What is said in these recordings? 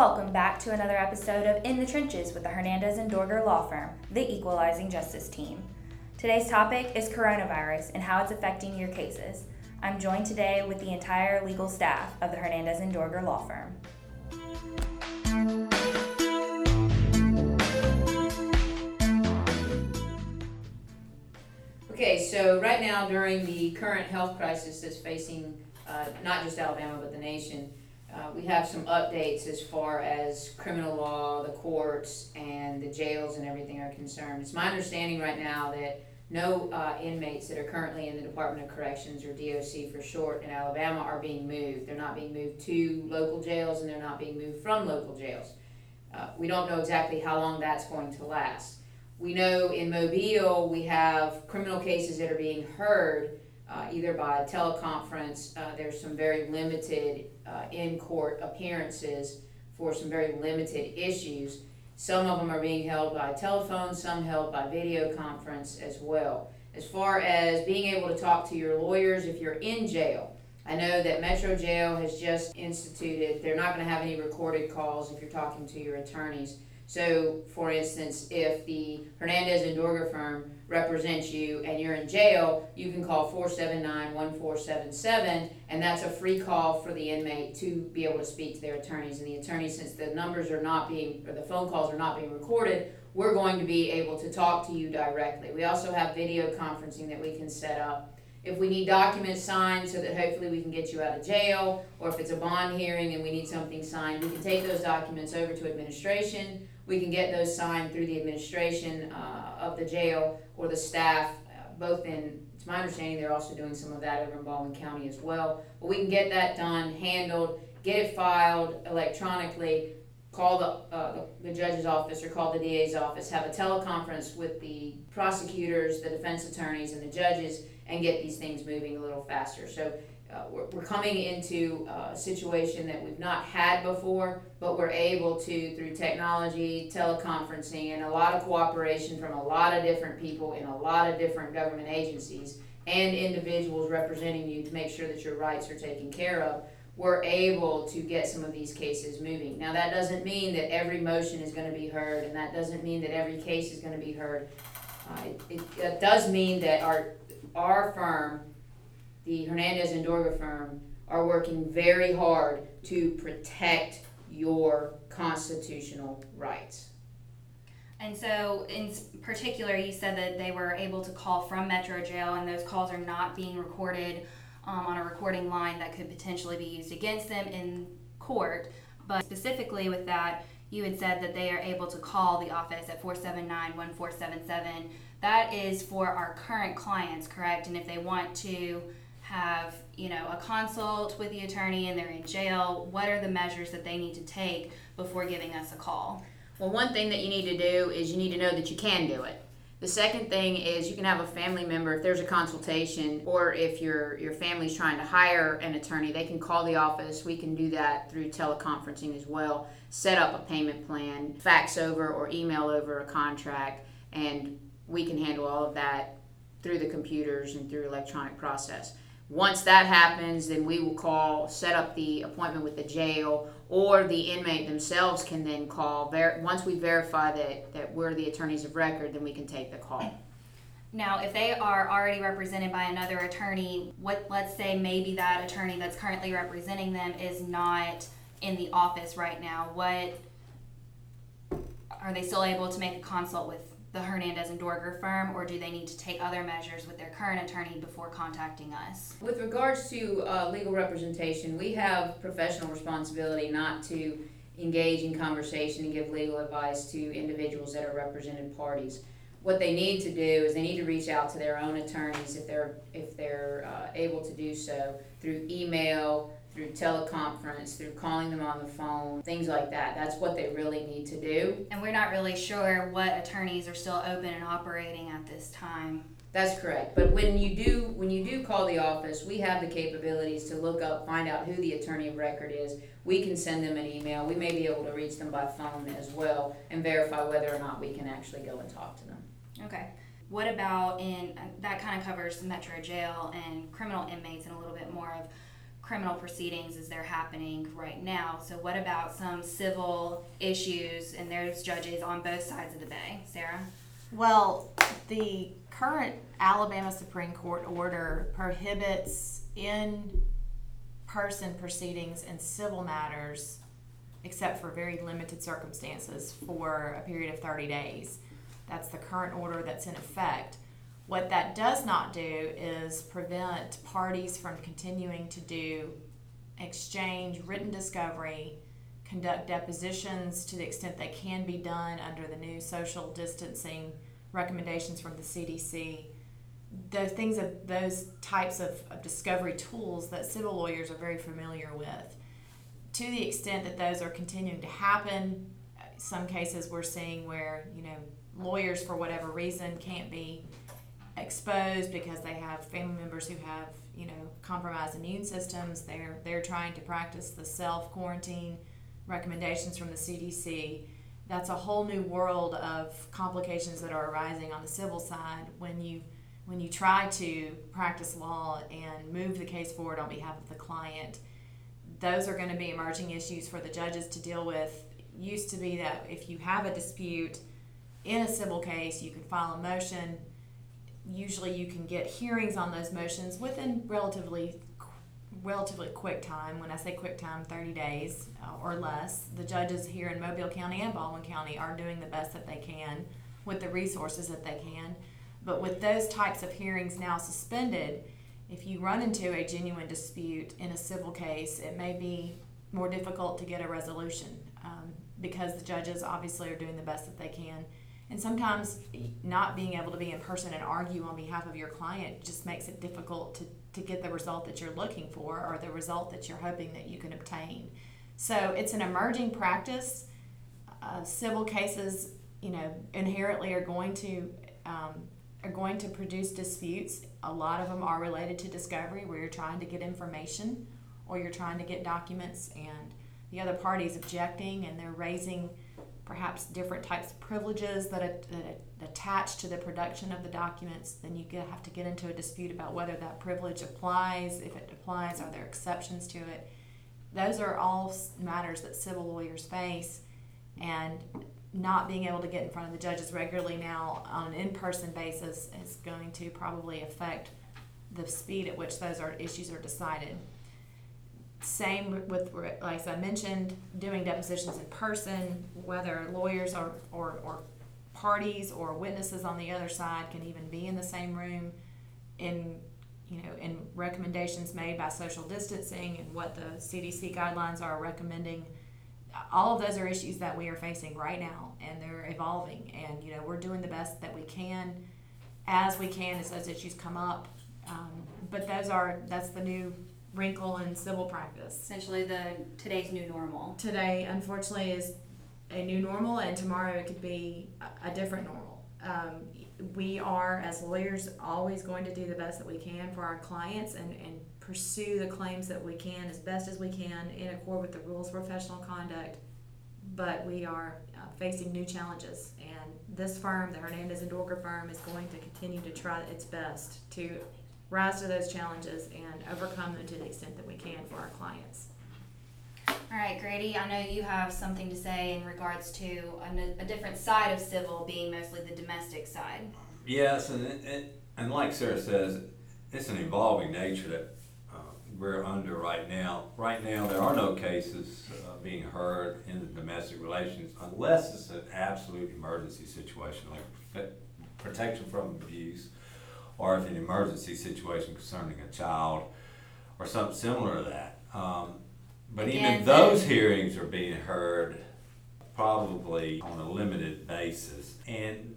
Welcome back to another episode of In the Trenches with the Hernandez and Dorger Law Firm, the Equalizing Justice Team. Today's topic is coronavirus and how it's affecting your cases. I'm joined today with the entire legal staff of the Hernandez and Dorger Law Firm. Okay, so right now during the current health crisis that's facing uh, not just Alabama but the nation, uh, we have some updates as far as criminal law, the courts, and the jails and everything are concerned. It's my understanding right now that no uh, inmates that are currently in the Department of Corrections or DOC for short in Alabama are being moved. They're not being moved to local jails and they're not being moved from local jails. Uh, we don't know exactly how long that's going to last. We know in Mobile we have criminal cases that are being heard uh, either by teleconference. Uh, there's some very limited uh, in court appearances for some very limited issues. Some of them are being held by telephone, some held by video conference as well. As far as being able to talk to your lawyers if you're in jail, I know that Metro Jail has just instituted, they're not going to have any recorded calls if you're talking to your attorneys. So, for instance, if the Hernandez and Dorger firm represents you and you're in jail, you can call 479 1477, and that's a free call for the inmate to be able to speak to their attorneys. And the attorneys, since the numbers are not being, or the phone calls are not being recorded, we're going to be able to talk to you directly. We also have video conferencing that we can set up. If we need documents signed so that hopefully we can get you out of jail, or if it's a bond hearing and we need something signed, we can take those documents over to administration we can get those signed through the administration uh, of the jail or the staff, uh, both in, it's my understanding they're also doing some of that over in Baldwin County as well. But we can get that done, handled, get it filed electronically, call the, uh, the, the judge's office or call the DA's office, have a teleconference with the prosecutors, the defense attorneys, and the judges, and get these things moving a little faster. So uh, we're, we're coming into a situation that we've not had before, but we're able to, through technology, teleconferencing, and a lot of cooperation from a lot of different people in a lot of different government agencies and individuals representing you to make sure that your rights are taken care of, we're able to get some of these cases moving. Now, that doesn't mean that every motion is going to be heard, and that doesn't mean that every case is going to be heard. Uh, it, it, it does mean that our, our firm the Hernandez and Dorger firm are working very hard to protect your constitutional rights. And so, in particular, you said that they were able to call from Metro Jail, and those calls are not being recorded um, on a recording line that could potentially be used against them in court. But specifically with that, you had said that they are able to call the office at 479 1477. That is for our current clients, correct? And if they want to have you know a consult with the attorney and they're in jail what are the measures that they need to take before giving us a call? Well one thing that you need to do is you need to know that you can do it. The second thing is you can have a family member if there's a consultation or if your your family's trying to hire an attorney they can call the office. We can do that through teleconferencing as well. Set up a payment plan fax over or email over a contract and we can handle all of that through the computers and through electronic process once that happens, then we will call, set up the appointment with the jail, or the inmate themselves can then call. Ver- once we verify that, that we're the attorneys of record, then we can take the call. Now, if they are already represented by another attorney, what let's say maybe that attorney that's currently representing them is not in the office right now, what are they still able to make a consult with the Hernandez and Dorger firm, or do they need to take other measures with their current attorney before contacting us? With regards to uh, legal representation, we have professional responsibility not to engage in conversation and give legal advice to individuals that are represented parties. What they need to do is they need to reach out to their own attorneys if they're if they're uh, able to do so through email, through teleconference, through calling them on the phone, things like that. That's what they really need to do. And we're not really sure what attorneys are still open and operating at this time. That's correct. But when you do when you do call the office, we have the capabilities to look up, find out who the attorney of record is. We can send them an email. We may be able to reach them by phone as well and verify whether or not we can actually go and talk to them. Okay. What about in that kind of covers Metro Jail and criminal inmates and a little bit more of criminal proceedings as they're happening right now. So, what about some civil issues and there's judges on both sides of the bay? Sarah? Well, the current Alabama Supreme Court order prohibits in person proceedings and civil matters, except for very limited circumstances, for a period of 30 days. That's the current order that's in effect. What that does not do is prevent parties from continuing to do exchange, written discovery, conduct depositions to the extent they can be done under the new social distancing recommendations from the CDC. Those things of those types of, of discovery tools that civil lawyers are very familiar with. To the extent that those are continuing to happen, some cases we're seeing where, you know, lawyers for whatever reason can't be exposed because they have family members who have you know compromised immune systems. They're they're trying to practice the self quarantine recommendations from the CDC that's a whole new world of complications that are arising on the civil side when you when you try to practice law and move the case forward on behalf of the client. Those are going to be emerging issues for the judges to deal with. Used to be that if you have a dispute in a civil case you can file a motion usually you can get hearings on those motions within relatively relatively quick time. When I say quick time, 30 days uh, or less. The judges here in Mobile County and Baldwin County are doing the best that they can with the resources that they can. But with those types of hearings now suspended, if you run into a genuine dispute in a civil case, it may be more difficult to get a resolution um, because the judges obviously are doing the best that they can and sometimes not being able to be in person and argue on behalf of your client just makes it difficult to, to get the result that you're looking for or the result that you're hoping that you can obtain. So it's an emerging practice. Uh, civil cases, you know, inherently are going to um, are going to produce disputes. A lot of them are related to discovery, where you're trying to get information or you're trying to get documents, and the other party is objecting and they're raising perhaps different types of privileges that, that attach to the production of the documents, then you have to get into a dispute about whether that privilege applies. If it applies, are there exceptions to it? Those are all matters that civil lawyers face, and not being able to get in front of the judges regularly now on an in person basis is going to probably affect the speed at which those are, issues are decided. Same with, like I mentioned, doing depositions in person, whether lawyers or, or, or parties or witnesses on the other side can even be in the same room in you know in recommendations made by social distancing and what the CDC guidelines are recommending. All of those are issues that we are facing right now and they're evolving and you know we're doing the best that we can as we can as those issues come up. Um, but those are that's the new wrinkle in civil practice. Essentially, the today's new normal. Today, unfortunately, is a new normal, and tomorrow it could be a, a different normal. Um, we are, as lawyers, always going to do the best that we can for our clients and, and pursue the claims that we can as best as we can in accord with the rules of professional conduct. But we are uh, facing new challenges, and this firm, the Hernandez and Dorger firm, is going to continue to try its best to rise to those challenges and overcome them to the extent that we can for our clients. All right, Grady, I know you have something to say in regards to a, a different side of civil being mostly the domestic side. Yes, and it, it, and like Sarah says, it's an evolving nature that uh, we're under right now. Right now, there are no cases uh, being heard in the domestic relations unless it's an absolute emergency situation like protection from abuse or if an emergency situation concerning a child or something similar to that. Um, but Again, even those hearings are being heard probably on a limited basis. And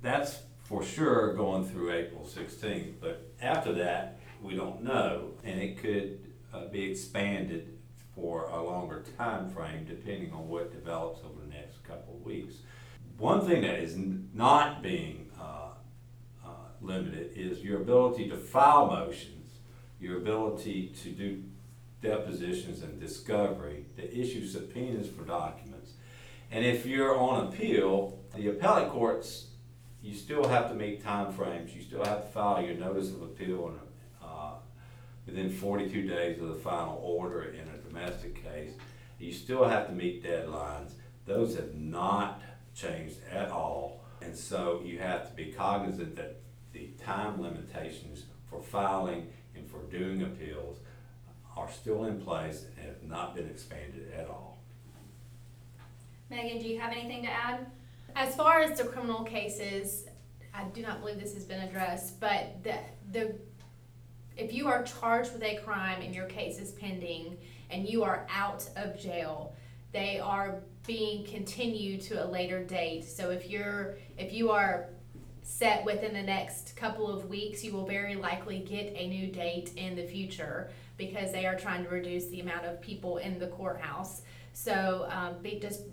that's for sure going through April 16th. But after that, we don't know. And it could uh, be expanded for a longer time frame depending on what develops over the next couple of weeks. One thing that is not being limited is your ability to file motions, your ability to do depositions and discovery, to issue subpoenas for documents. And if you're on appeal, the appellate courts, you still have to meet time frames. You still have to file your notice of appeal uh, within forty-two days of the final order in a domestic case. You still have to meet deadlines. Those have not changed at all. And so you have to be cognizant that the time limitations for filing and for doing appeals are still in place and have not been expanded at all. Megan, do you have anything to add? As far as the criminal cases, I do not believe this has been addressed, but the, the, if you are charged with a crime and your case is pending and you are out of jail, they are being continued to a later date. So if you're, if you are set within the next couple of weeks, you will very likely get a new date in the future because they are trying to reduce the amount of people in the courthouse. So, um, be, just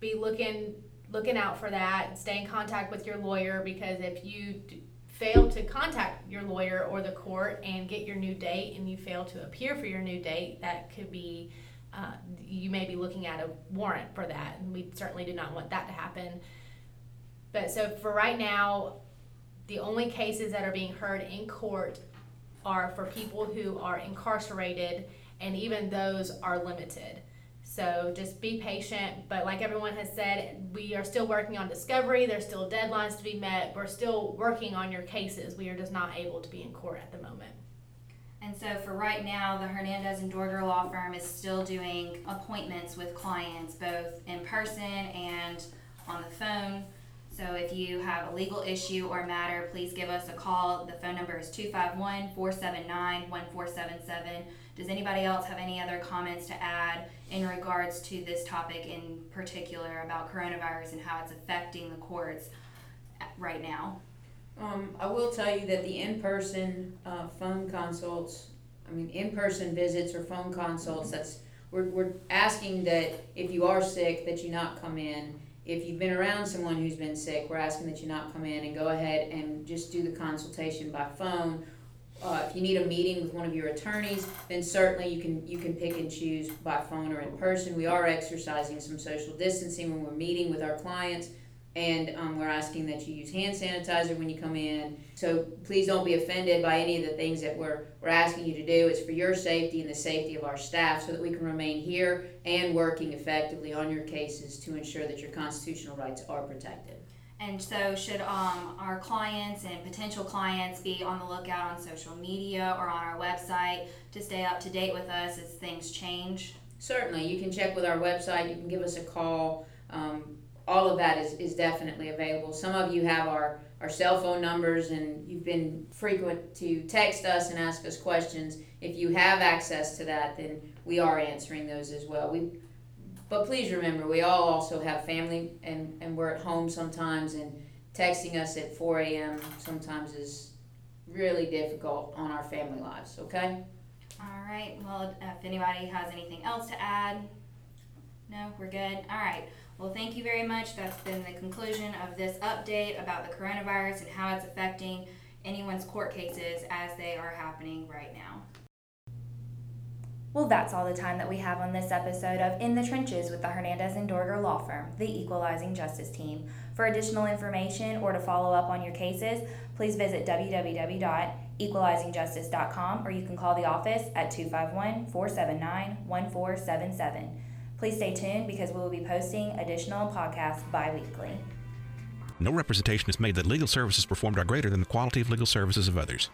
be looking looking out for that. Stay in contact with your lawyer because if you fail to contact your lawyer or the court and get your new date and you fail to appear for your new date, that could be uh, you may be looking at a warrant for that, and we certainly do not want that to happen. But so for right now, the only cases that are being heard in court are for people who are incarcerated, and even those are limited. So just be patient. But like everyone has said, we are still working on discovery. There's still deadlines to be met. We're still working on your cases. We are just not able to be in court at the moment. And so for right now, the Hernandez and Dorger Law Firm is still doing appointments with clients, both in person and on the phone. So if you have a legal issue or matter, please give us a call. The phone number is 251 479 1477. Does anybody else have any other comments to add in regards to this topic in particular about coronavirus and how it's affecting the courts right now? Um, I will tell you that the in-person, uh, phone consults, I mean, in-person visits or phone consults, that's, we're, we're asking that if you are sick, that you not come in. If you've been around someone who's been sick, we're asking that you not come in and go ahead and just do the consultation by phone. Uh, if you need a meeting with one of your attorneys, then certainly you can, you can pick and choose by phone or in person. We are exercising some social distancing when we're meeting with our clients. And um, we're asking that you use hand sanitizer when you come in. So please don't be offended by any of the things that we're, we're asking you to do. It's for your safety and the safety of our staff so that we can remain here and working effectively on your cases to ensure that your constitutional rights are protected. And so, should um, our clients and potential clients be on the lookout on social media or on our website to stay up to date with us as things change? Certainly, you can check with our website, you can give us a call. Um, all of that is, is definitely available. Some of you have our, our cell phone numbers and you've been frequent to text us and ask us questions. If you have access to that, then we are answering those as well. We, but please remember, we all also have family and, and we're at home sometimes, and texting us at 4 a.m. sometimes is really difficult on our family lives, okay? All right. Well, if anybody has anything else to add, no, we're good. All right. Well, thank you very much. That's been the conclusion of this update about the coronavirus and how it's affecting anyone's court cases as they are happening right now. Well, that's all the time that we have on this episode of In the Trenches with the Hernandez and Dorger Law Firm, the Equalizing Justice Team. For additional information or to follow up on your cases, please visit www.equalizingjustice.com or you can call the office at 251 479 1477. Please stay tuned because we will be posting additional podcasts bi weekly. No representation is made that legal services performed are greater than the quality of legal services of others.